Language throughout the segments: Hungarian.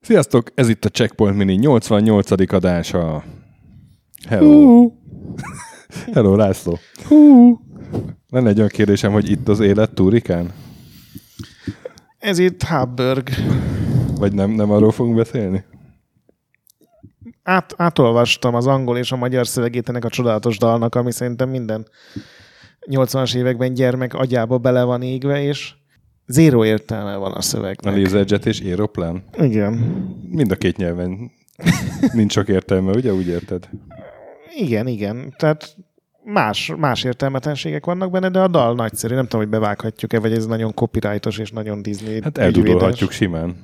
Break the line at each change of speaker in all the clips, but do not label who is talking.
Sziasztok, ez itt a Checkpoint Mini 88. adása. Hello. Hello, László.
hú.
Lenne egy olyan kérdésem, hogy itt az élet túrikán?
Ez itt Habberg.
Vagy nem, nem arról fogunk beszélni?
Át, átolvastam az angol és a magyar szövegét ennek a csodálatos dalnak, ami szerintem minden 80-as években gyermek agyába bele van égve, és zéró értelme van a
A
szövegnek.
Laserjet és Aeroplan?
Igen.
Mind a két nyelven nincs sok értelme, ugye? Úgy érted?
Igen, igen. Tehát más, más értelmetlenségek vannak benne, de a dal nagyszerű. Nem tudom, hogy bevághatjuk-e, vagy ez nagyon copyrightos és nagyon Disney
Hát eldudolhatjuk simán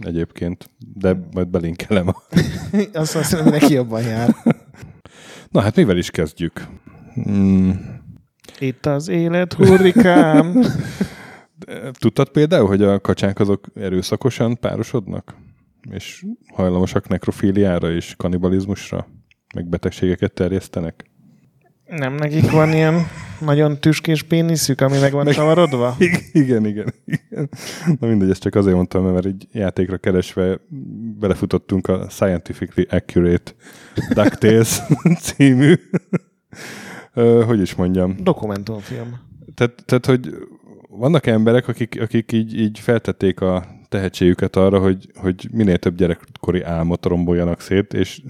egyébként, de majd belinkelem.
Azt azt hiszem, neki jobban jár.
Na hát mivel is kezdjük? Mm,
Itt az élet hurrikán.
tudtad például, hogy a kacsák azok erőszakosan párosodnak? És hajlamosak nekrofíliára és kanibalizmusra? Meg betegségeket terjesztenek?
Nem, nekik van ilyen nagyon tüskés péniszük, ami meg van
Meg-
csavarodva?
Igen, igen, igen. Na mindegy, ezt csak azért mondtam, mert egy játékra keresve belefutottunk a Scientifically Accurate DuckTales című, hogy is mondjam.
Dokumentumfilm.
Tehát, tehát hogy vannak emberek, akik, akik így, így feltették a tehetségüket arra, hogy, hogy minél több gyerekkori álmot romboljanak szét, és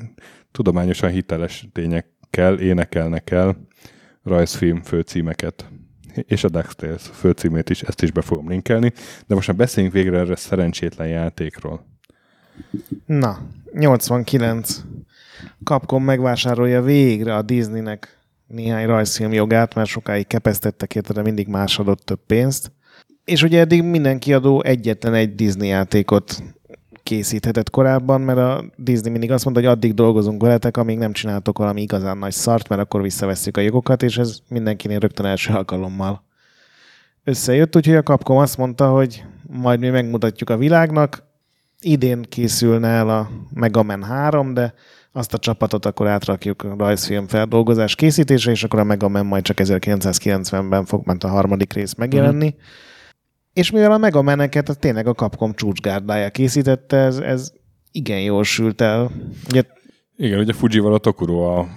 tudományosan hiteles tényekkel énekelnek el rajzfilm főcímeket. És a DuckTales főcímét is, ezt is be fogom linkelni. De most már beszéljünk végre erre szerencsétlen játékról.
Na, 89. Capcom megvásárolja végre a Disneynek néhány rajzfilm jogát, mert sokáig kepesztettek érte, de mindig más adott több pénzt. És ugye eddig minden kiadó egyetlen egy Disney játékot készíthetett korábban, mert a Disney mindig azt mondta, hogy addig dolgozunk veletek, amíg nem csináltok valami igazán nagy szart, mert akkor visszavesszük a jogokat, és ez mindenkinél rögtön első alkalommal összejött, úgyhogy a Capcom azt mondta, hogy majd mi megmutatjuk a világnak, idén készülne el a Mega Man 3, de azt a csapatot akkor átrakjuk a rajzfilm feldolgozás készítése, és akkor a Mega Man majd csak 1990-ben fog ment a harmadik rész megjelenni. Mm. És mivel a Mega Man-eket az tényleg a Capcom csúcsgárdája készítette, ez, ez igen jól sült el. Ugye,
Igen, ugye Fujiwara Tokuro a,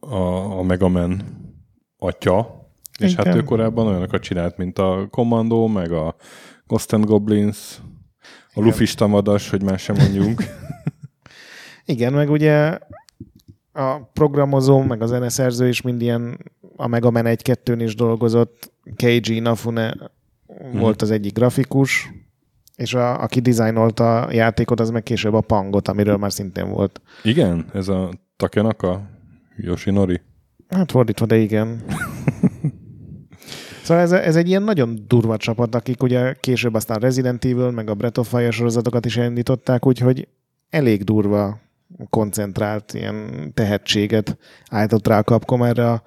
a, a Mega Man atya, és hát
Igen.
ő korábban olyanokat csinált, mint a Commando, meg a Ghost and Goblins, a Luffy Tamadas, hogy más sem mondjunk.
igen, meg ugye a programozó, meg a zeneszerző is mind ilyen a Mega Man 1-2-n is dolgozott. Keiji Inafune volt az egyik grafikus, és a, aki dizájnolta a játékot, az meg később a Pangot, amiről már szintén volt.
Igen, ez a Takenaka, Yoshinori.
Hát fordítva, de igen. Szóval ez, ez egy ilyen nagyon durva csapat, akik ugye később aztán Resident Evil, meg a Breath of Fire sorozatokat is elindították, úgyhogy elég durva, koncentrált ilyen tehetséget állított rá a Capcom erre a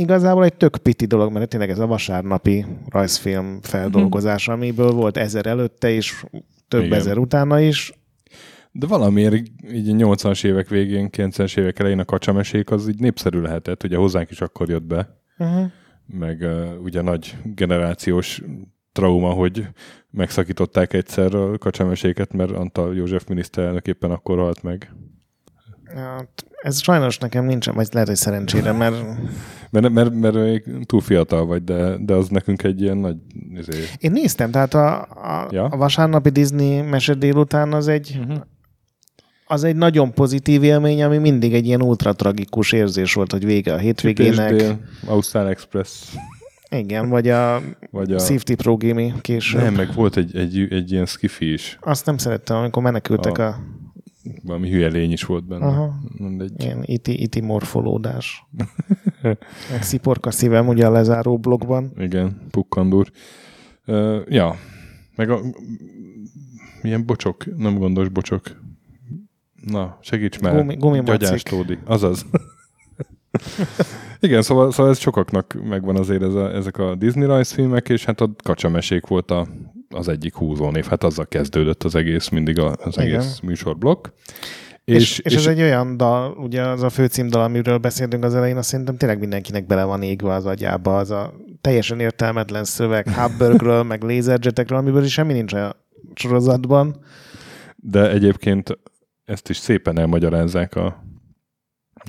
igazából egy tök piti dolog, mert tényleg ez a vasárnapi rajzfilm feldolgozás, amiből volt ezer előtte és több
Igen.
ezer utána is.
De valamiért így a 80-as évek végén, 90-es évek elején a kacsamesék az így népszerű lehetett, ugye hozzánk is akkor jött be,
Uh-huh.
meg uh, ugye nagy generációs trauma, hogy megszakították egyszer a kacsameséket, mert Antal József miniszterelnök éppen akkor halt meg.
Hát, ez sajnos nekem nincsen, vagy lehet, hogy szerencsére, mert
Mert, mert, mert még túl fiatal vagy, de, de az nekünk egy ilyen nagy... Izé,
Én néztem, tehát a, a,
Ja?
a vasárnapi Disney mese délután az egy, uh-huh. az egy nagyon pozitív élmény, ami mindig egy ilyen ultra tragikus érzés volt, hogy vége a hétvégének.
Dél, Ausztrál Express,
Igen, vagy a,
vagy
a. Safety Pro Gaming később.
Nem, meg volt egy, egy, egy ilyen skifi is.
Azt nem szerettem, amikor menekültek
A-
a,
Valami hülye lény is volt benne.
Aha.
Mindegy.
ilyen iti, iti morfolódás. Meg sziporka szívem ugye a lezáró blogban.
Igen, pukkandúr. Uh, ja, meg a... Milyen bocsok, nem gondos bocsok. Na, segíts már.
Gumi- gumimacik.
Azaz. Igen, szóval, szóval ez sokaknak megvan azért ez a, ezek a Disney rajzfilmek, és hát a kacsamesék volt a, az egyik húzónév. Hát azzal kezdődött az egész, mindig a, az
Igen.
egész műsorblokk.
És, és, és, ez egy olyan dal, ugye az a főcímdal, amiről beszéltünk az elején, azt szerintem tényleg mindenkinek bele van égve az agyába, az a teljesen értelmetlen szöveg Hubbergről, meg lézerjetekről, amiből is semmi nincs a sorozatban.
De egyébként ezt is szépen elmagyarázzák a,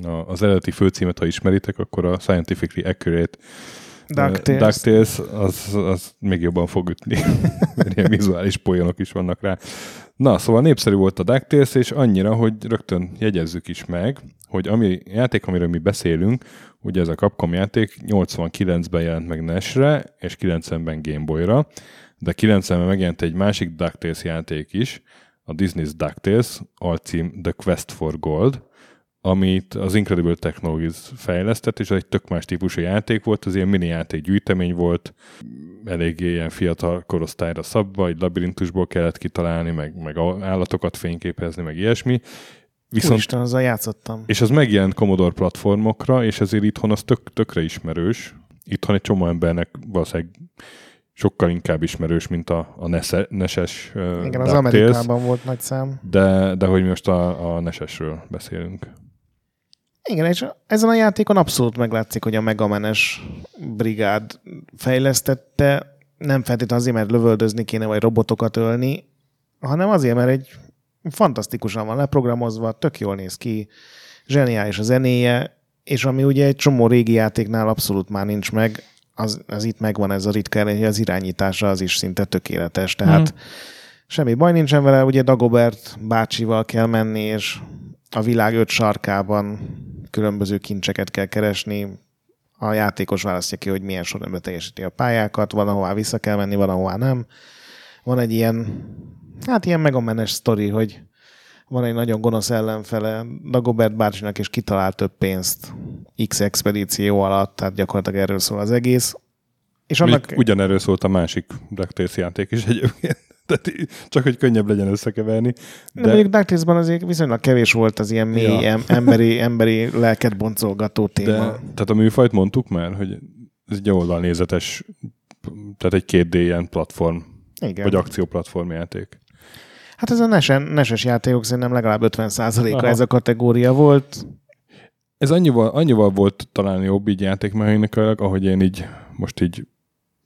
a, az eredeti főcímet, ha ismeritek, akkor a Scientifically Accurate
DuckTales,
DuckTales az, az még jobban fog ütni, mert ilyen vizuális polyonok is vannak rá. Na, szóval népszerű volt a DuckTales, és annyira, hogy rögtön jegyezzük is meg, hogy ami játék, amiről mi beszélünk, ugye ez a Capcom játék 89-ben jelent meg NES-re, és 90-ben Game Boy-ra, de 90-ben megjelent egy másik DuckTales játék is, a Disney's DuckTales, alcím The Quest for Gold, amit az Incredible Technologies fejlesztett, és ez egy tök más típusú játék volt, az ilyen mini játék gyűjtemény volt, eléggé ilyen fiatal korosztályra szabva, egy labirintusból kellett kitalálni, meg, meg állatokat fényképezni, meg ilyesmi.
Viszont, Úristen, azzal játszottam.
És az megjelent Commodore platformokra, és ezért itthon az tök, tökre ismerős. Itthon egy csomó embernek valószínűleg sokkal inkább ismerős, mint a, a Neses
uh, Igen, az Amerikában volt nagy szám.
De, de hogy most a, a Nesesről beszélünk.
Igen, és ezen a játékon abszolút meglátszik, hogy a Megamenes brigád fejlesztette, nem feltétlenül azért, mert lövöldözni kéne, vagy robotokat ölni, hanem azért, mert egy fantasztikusan van leprogramozva, tök jól néz ki, zseniális a zenéje, és ami ugye egy csomó régi játéknál abszolút már nincs meg, az, az itt megvan ez a ritka hogy az irányítása az is szinte tökéletes, tehát mm. semmi baj nincsen vele, ugye Dagobert bácsival kell menni, és a világ öt sarkában különböző kincseket kell keresni, a játékos választja ki, hogy milyen sorrendben teljesíti a pályákat, van, ahová vissza kell menni, van, ahová nem. Van egy ilyen, hát ilyen megamenes sztori, hogy van egy nagyon gonosz ellenfele Dagobert bácsinak, és kitalált több pénzt X expedíció alatt, tehát gyakorlatilag erről szól az egész.
És annak... Ugyanerről szólt a másik DuckTales játék is egyébként. Tehát csak, hogy könnyebb legyen összekeverni.
De, de mondjuk DuckTales-ban azért viszonylag kevés volt az ilyen mély, ja. emberi, emberi lelket boncolgató téma. De,
tehát a műfajt mondtuk már, hogy ez egy oldalnézetes, tehát egy 2D ilyen platform, Igen. vagy akcióplatform játék.
Hát ez a nesen, neses játékok szerintem legalább 50%-a ez a kategória volt.
Ez annyival, annyival volt talán jobb így játékmechanikailag, ahogy én így most így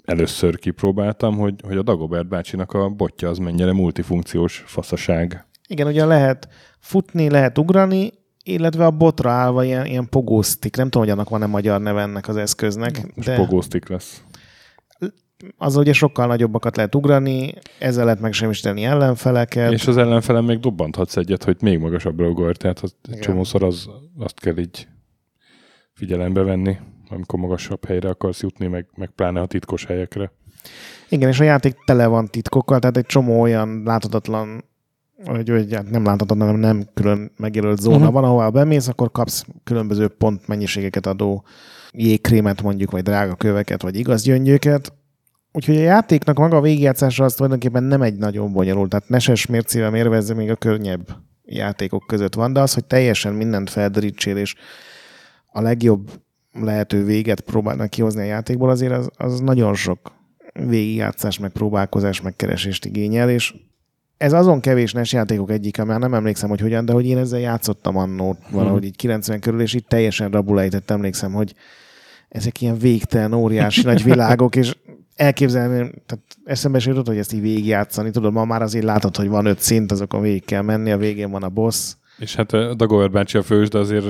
először kipróbáltam, hogy, hogy a Dagobert bácsinak a botja az mennyire multifunkciós faszaság.
Igen, ugye lehet futni, lehet ugrani, illetve a botra állva ilyen, ilyen pogósztik. Nem tudom, hogy annak van-e magyar neve ennek az eszköznek.
Most de... pogósztik lesz.
Az ugye sokkal nagyobbakat lehet ugrani, ezzel lehet megsemmisíteni ellenfeleket.
És az ellenfelem még dobbanthatsz egyet, hogy még magasabbra ugor, tehát az csomószor az, azt kell így figyelembe venni amikor magasabb helyre akarsz jutni, meg, meg pláne a titkos helyekre.
Igen, és a játék tele van titkokkal, tehát egy csomó olyan láthatatlan, vagy, vagy hát nem láthatatlan, hanem nem külön megjelölt zóna uh-huh. van, ahol bemész, akkor kapsz különböző pont mennyiségeket adó jégkrémet mondjuk, vagy drága köveket, vagy igaz gyöngyöket. Úgyhogy a játéknak maga a végigjátszása az tulajdonképpen nem egy nagyon bonyolult, tehát neses mércével mérvezze még a könnyebb játékok között van, de az, hogy teljesen mindent felderítsél, és a legjobb lehető véget próbálnak kihozni a játékból, azért az, az nagyon sok végigjátszás, meg próbálkozás, meg keresést igényel, és ez azon kevés NES játékok egyik, már nem emlékszem, hogy hogyan, de hogy én ezzel játszottam annó valahogy így 90 körül, és itt teljesen rabulejtett emlékszem, hogy ezek ilyen végtelen, óriási nagy világok, és elképzelni, tehát eszembe se jutott, hogy ezt így végigjátszani, tudod, ma már azért látod, hogy van öt szint, azokon végig kell menni, a végén van a boss,
és hát a Dagover bácsi a fős, de azért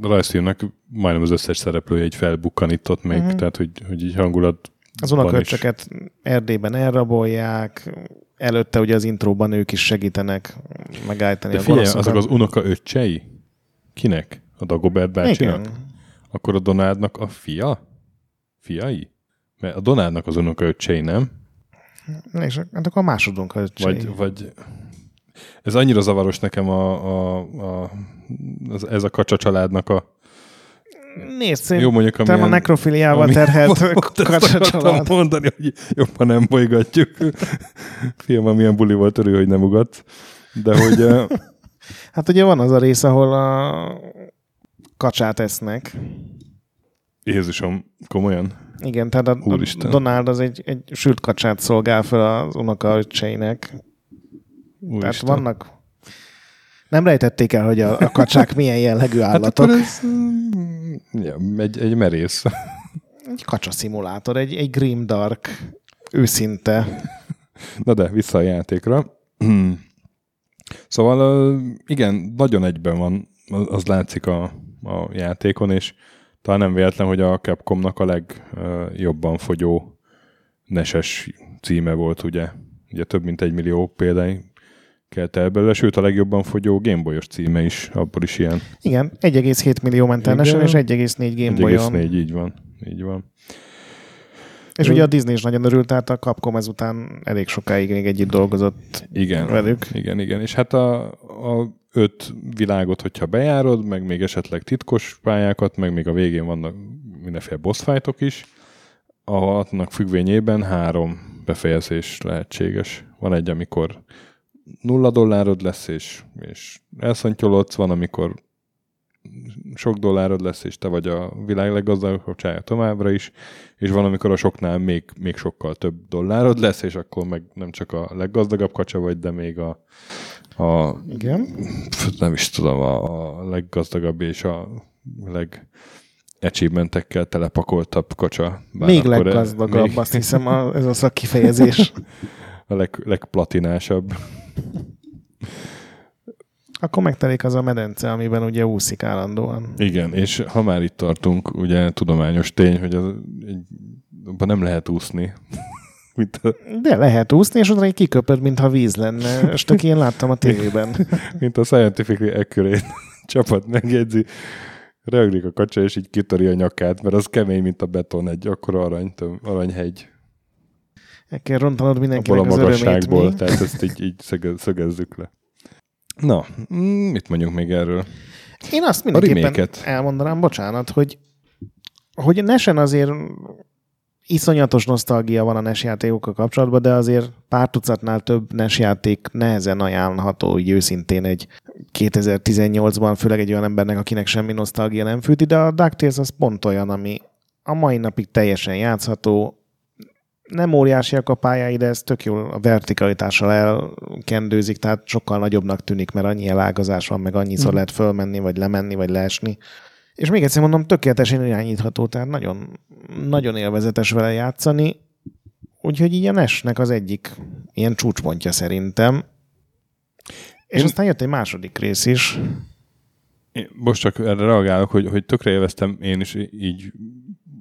rajzfilmnek majdnem az összes szereplője egy felbukkanított még, uh-huh. tehát hogy, hogy így hangulat
az unoköcsöket Erdélyben elrabolják, előtte ugye az intróban ők is segítenek megállítani
De a figyelj, azok az unoka öccsei? Kinek? A Dagobert bácsinak? Igen. Akkor a Donádnak a fia? Fiai? Mert a Donádnak az unoka öccsei, nem?
És hát akkor a másodunk öccsei.
Vagy, vagy ez annyira zavaros nekem a, a, a, az, ez a kacsa családnak a
Nézd, Jó, mondjuk, amilyen, a nekrofiliával ami, terhelt kacsa család.
mondani, hogy jobban nem bolygatjuk. Fiam, amilyen buli volt, örül, hogy nem ugat. De hogy...
hát ugye van az a rész, ahol a kacsát esznek.
Jézusom, komolyan?
Igen, tehát a, a Donald az egy, egy sült kacsát szolgál fel az unoka öccseinek, Úristen. Tehát vannak Nem rejtették el, hogy a, a kacsák milyen jellegű
Hát
állatok.
akkor ez mm, ja, egy, egy merész.
Egy kacsa szimulátor, egy, egy grim dark, őszinte.
Na de, vissza a játékra. Szóval igen, nagyon egyben van, az az látszik a, a játékon, és talán nem véletlen, hogy a Capcomnak a legjobban fogyó neses címe volt, ugye. Ugye több mint egy millió példány kelt el belőle, sőt a legjobban fogyó Gameboyos címe is, abból is ilyen
Igen, 1,7 millió ment el
Igen.
Nesen, és 1,4 Gameboyon.
1,4, így van. Így van.
És ugye a Disney is nagyon örült, tehát a Capcom ezután elég sokáig még együtt dolgozott
Igen.
velük.
Igen, igen. És hát a, a öt világot, hogyha bejárod, meg még esetleg titkos pályákat, meg még a végén vannak mindenféle boss fightok is, annak függvényében három befejezés lehetséges. Van egy, amikor nulla dollárod lesz, és, és elszontyolodsz, van, amikor sok dollárod lesz, és te vagy a világ leggazdagabb csája továbbra is, és van, amikor a soknál még, még sokkal több dollárod lesz, és akkor meg nem csak a leggazdagabb kacsa vagy, de még a, a
Igen.
nem is tudom, a, a leggazdagabb és a leg achievementekkel telepakoltabb kacsa. Bár
még
akkor-
leggazdagabb,
Még
azt hiszem a, ez a szakkifejezés.
a leg, legplatinásabb.
Akkor megtelik az a medence, amiben ugye úszik állandóan.
Igen, és ha már itt tartunk, ugye tudományos tény, hogy az, egy, abban nem lehet úszni. Mint a,
De lehet úszni, és oda egy kiköpöd, mintha víz lenne. És tök ilyen láttam a tévében.
mint a Scientifically Accurate csapat megjegyzi, reaglik a kacsa, és így kitöri a nyakát, mert az kemény, mint a beton, egy akkora arany, aranyhegy
El kell rontanod
abból
mindenkinek
a
az örömét.
magasságból,
mi?
tehát ezt így, így szöge- szögezzük le. Na, mm, mit mondjuk még erről?
Én azt mindenképpen elmondanám, bocsánat, hogy, hogy a Nesen azért iszonyatos nosztalgia van a NES játékokkal kapcsolatban, de azért pár tucatnál több NES játék nehezen ajánlható, úgy őszintén egy 2018-ban, főleg egy olyan embernek, akinek semmi nosztalgia nem fűti, de a DuckTales az pont olyan, ami a mai napig teljesen játszható, nem óriásiak a pályái, de ez tök jól a vertikalitással elkendőzik, tehát sokkal nagyobbnak tűnik, mert annyi elágazás van, meg annyiszor
Mhm.
lehet fölmenni, vagy lemenni, vagy leesni. És még egyszer mondom, tökéletesen irányítható, tehát nagyon, nagyon élvezetes vele játszani. Úgyhogy így a NES-nek az egyik ilyen csúcspontja szerintem. És
Én-
aztán jött egy második rész is.
Én most csak erre reagálok, hogy, hogy tökre élveztem én is így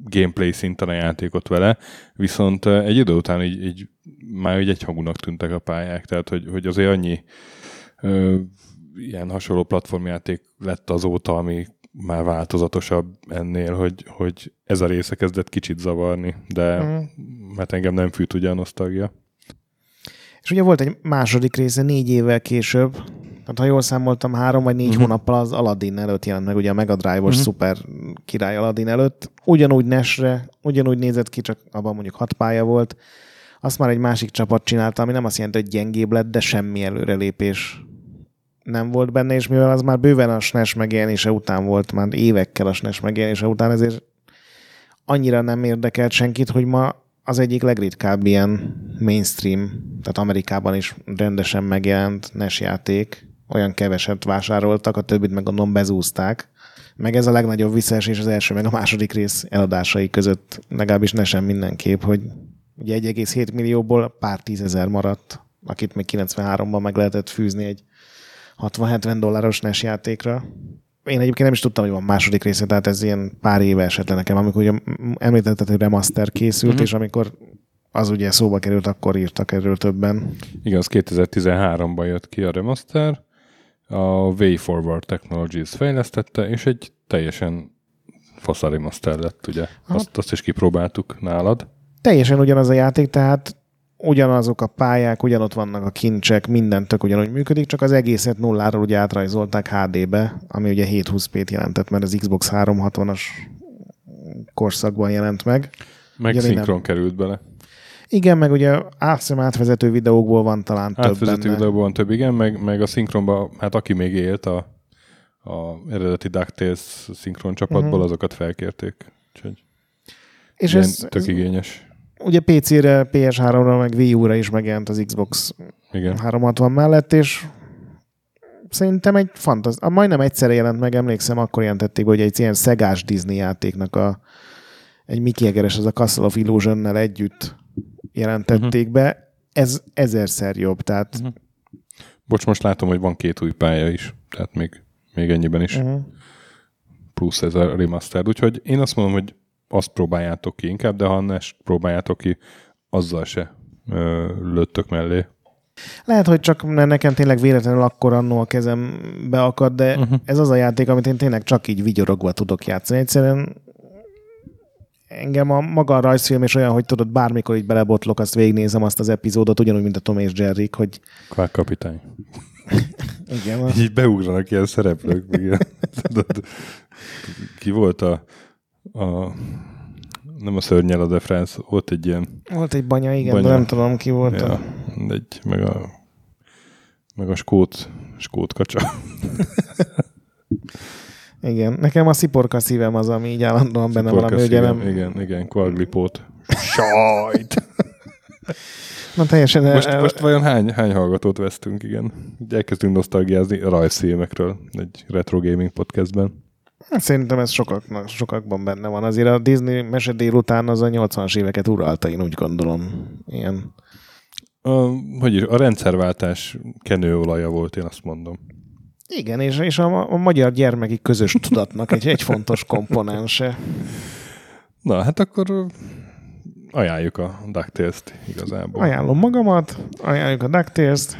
gameplay szinten a játékot vele, viszont egy idő után így, így már így egyhangúnak tűntek a pályák, tehát hogy, hogy azért annyi ö, ilyen hasonló platformjáték lett azóta, ami már változatosabb ennél, hogy, hogy ez a része kezdett kicsit zavarni, de
Mm.
hát engem nem fűt ugye a nosztalgia.
És ugye volt egy második része négy évvel később, tehát ha jól számoltam, három vagy négy uh-huh. hónappal az Aladdin előtt jelent meg, ugye a Mega Drive-os uh-huh. szuper király Aladdin előtt. Ugyanúgy Nesre, ugyanúgy nézett ki, csak abban mondjuk hat pálya volt. Azt már egy másik csapat csinálta, ami nem azt jelenti, hogy gyengébb lett, de semmi előrelépés nem volt benne, és mivel az már bőven a SNES megjelenése után volt, már évekkel a SNES megjelenése után, ezért annyira nem érdekelt senkit, hogy ma az egyik legritkább ilyen mainstream, tehát Amerikában is rendesen megjelent NES játék, olyan keveset vásároltak, a többit meg gondolom bezúzták. Meg ez a legnagyobb visszaesés az első meg a második rész eladásai között, legalábbis nesen mindenképp, hogy ugye 1,7 millióból pár tízezer maradt, akit még 93-ban meg lehetett fűzni egy 60-70 dolláros NES játékra. Én egyébként nem is tudtam, hogy van második része, tehát ez ilyen pár éve esett le nekem, amikor ugye említetted, hogy remaster készült,
Mhm.
és amikor az ugye szóba került, akkor írtak erről többen.
Igen, az 2013-ban jött ki a remaster, a Way Forward Technologies fejlesztette, és egy teljesen fasz a remaster lett, ugye?
Aha.
Azt, azt is kipróbáltuk nálad.
Teljesen ugyanaz a játék, tehát ugyanazok a pályák, ugyanott vannak a kincsek, minden tök ugyanúgy működik, csak az egészet nulláról ugye átrajzolták HD-be, ami ugye 720p-t jelentett, mert az Xbox 360-as korszakban jelent meg.
Meg
Ugye
szinkron
nem.
került bele.
Igen, meg ugye átszem átvezető videókból van talán több
Átvezető videóban van több, igen, meg, meg a szinkronban, hát aki még élt a, a eredeti DuckTales szinkron csapatból, uh-huh. azokat felkérték. Úgyhogy
És ez,
tök igényes.
ugye PC-re, PS3-ra, meg Wii U-ra is megjelent az Xbox
Igen.
360 mellett, és szerintem egy fantasztikus, majdnem egyszerre jelent meg, emlékszem, akkor jelentették, hogy egy ilyen szegás Disney játéknak a egy Mickey Egeres, az a Castle of illusion együtt jelentették uh-huh. be. Ez ezerszer jobb, tehát... Uh-huh.
Bocs, most látom, hogy van két új pálya is, tehát még, még ennyiben is. Uh-huh. Plusz ez a remastered, úgyhogy én azt mondom, hogy azt próbáljátok ki inkább, de ha ne próbáljátok ki, azzal se ö, lőttök mellé.
Lehet, hogy csak nekem tényleg véletlenül akkor annó a kezembe akad, de uh-huh. ez az a játék, amit én tényleg csak így vigyorogva tudok játszani. Egyszerűen engem a maga a rajzfilm és olyan, hogy tudod, bármikor így belebotlok, azt végignézem azt az epizódot, ugyanúgy, mint a Tom és Jerry, hogy...
Kvák kapitány.
Igen.
A... Így beugranak ilyen szereplők. Igen. Ki volt a, a nem a szörnyel a de France, volt egy ilyen...
Volt egy banya, igen, banya. de nem tudom ki volt. Ja, a...
egy, meg a, meg a skót, skót kacsa.
igen, nekem a sziporka szívem az, ami így állandóan benne valami,
ugye nem... Igen, igen, kvaglipót. Sajt!
Na teljesen...
Most, el... most vajon hány, hány hallgatót vesztünk, igen? Elkezdünk nosztalgiázni rajzfilmekről egy retro gaming podcastben.
Hát szerintem ez sokaknak, sokakban benne van. Azért a Disney mese délután az a 80-as éveket uralta, én úgy gondolom. Ilyen.
A, hogy is, a rendszerváltás kenőolaja volt, én azt mondom.
Igen, és, és a, a magyar gyermeki közös tudatnak egy, egy fontos komponense.
Na, hát akkor ajánljuk a DuckTales-t igazából.
Ajánlom magamat, ajánljuk a DuckTales-t.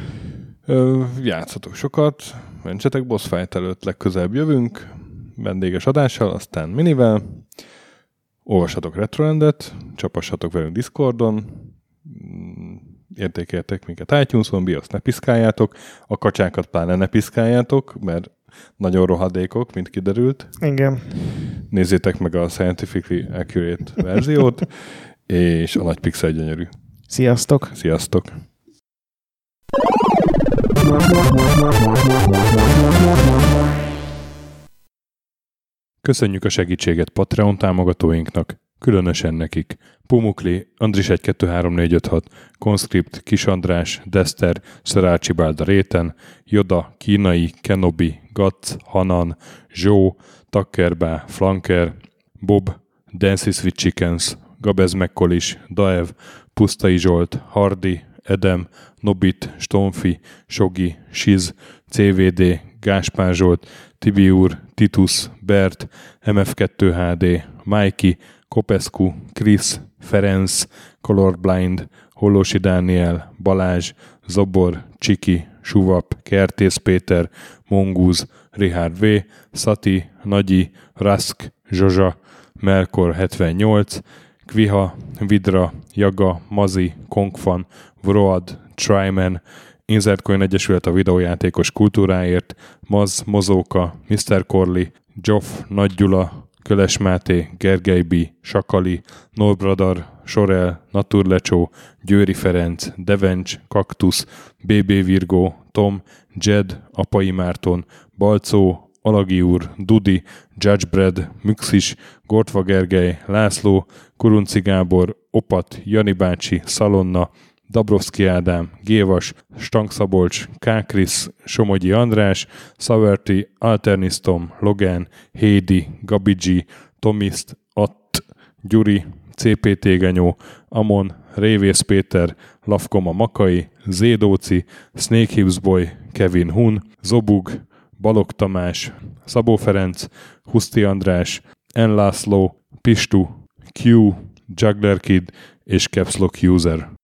Játszatok sokat, mentsetek boss fight előtt, legközelebb jövünk, vendéges adással, aztán minivel, olvashatok Retroendet, csapassatok velünk Discordon, értékeltek minket iTunes-on, BIOS ne piszkáljátok, a kacsákat pláne ne piszkáljátok, mert nagyon rohadékok, mint kiderült.
Igen.
Nézzétek meg a Scientifically Accurate verziót, és a nagy pixel gyönyörű.
Sziasztok!
Sziasztok! Köszönjük a segítséget Patreon támogatóinknak, különösen nekik. Pumukli, Andris 123456, Conscript, Kis Dester, Szerácsi Bálda Réten, Joda, Kínai, Kenobi, Gatz, Hanan, Zsó, Takkerbá, Flanker, Bob, Dances with Chickens, Gabez Mekkolis, Daev, Pusztai Zsolt, Hardi, Edem, Nobit, Stonfi, Sogi, Siz, CVD, Gáspár Zsolt, Tibiur, Titus, Bert, MF2HD, Mikey, Kopescu, Chris, Ferenc, Colorblind, Holosi Dániel, Balázs, Zobor, Csiki, Suvap, Kertész Péter, Mongúz, Richard V, Szati, Nagyi, Rask, Zsozsa, Melkor 78, Kviha, Vidra, Jaga, Mazi, Konkfan, Vroad, Tryman, Insertcoin Egyesület a videójátékos kultúráért, Maz, Mozóka, Mr. Corley, Joff, Nagy Gyula, Köles Máté, Gergely B., Sakali, Norbradar, Sorel, Naturlecsó, Győri Ferenc, Devencs, Kaktusz, BB Virgó, Tom, Jed, Apai Márton, Balcó, Alagi úr, Dudi, Judgebred, Müxis, Gortva Gergely, László, Kurunci Gábor, Opat, Jani bácsi, Szalonna, Dabrowski Ádám, Gévas, Stangszabolcs, Kákris, Somogyi András, Szaverti, Alternisztom, Logan, Hédi, Gabigi, Tomiszt, Att, Gyuri, CPT Genyó, Amon, Révész Péter, Lavkoma Makai, Zédóci, Snake Hips Boy, Kevin Hun, Zobug, Balog Tamás, Szabó Ferenc, Huszti András, Enlászló, Pistu, Q, Juggler Kid és Caps User.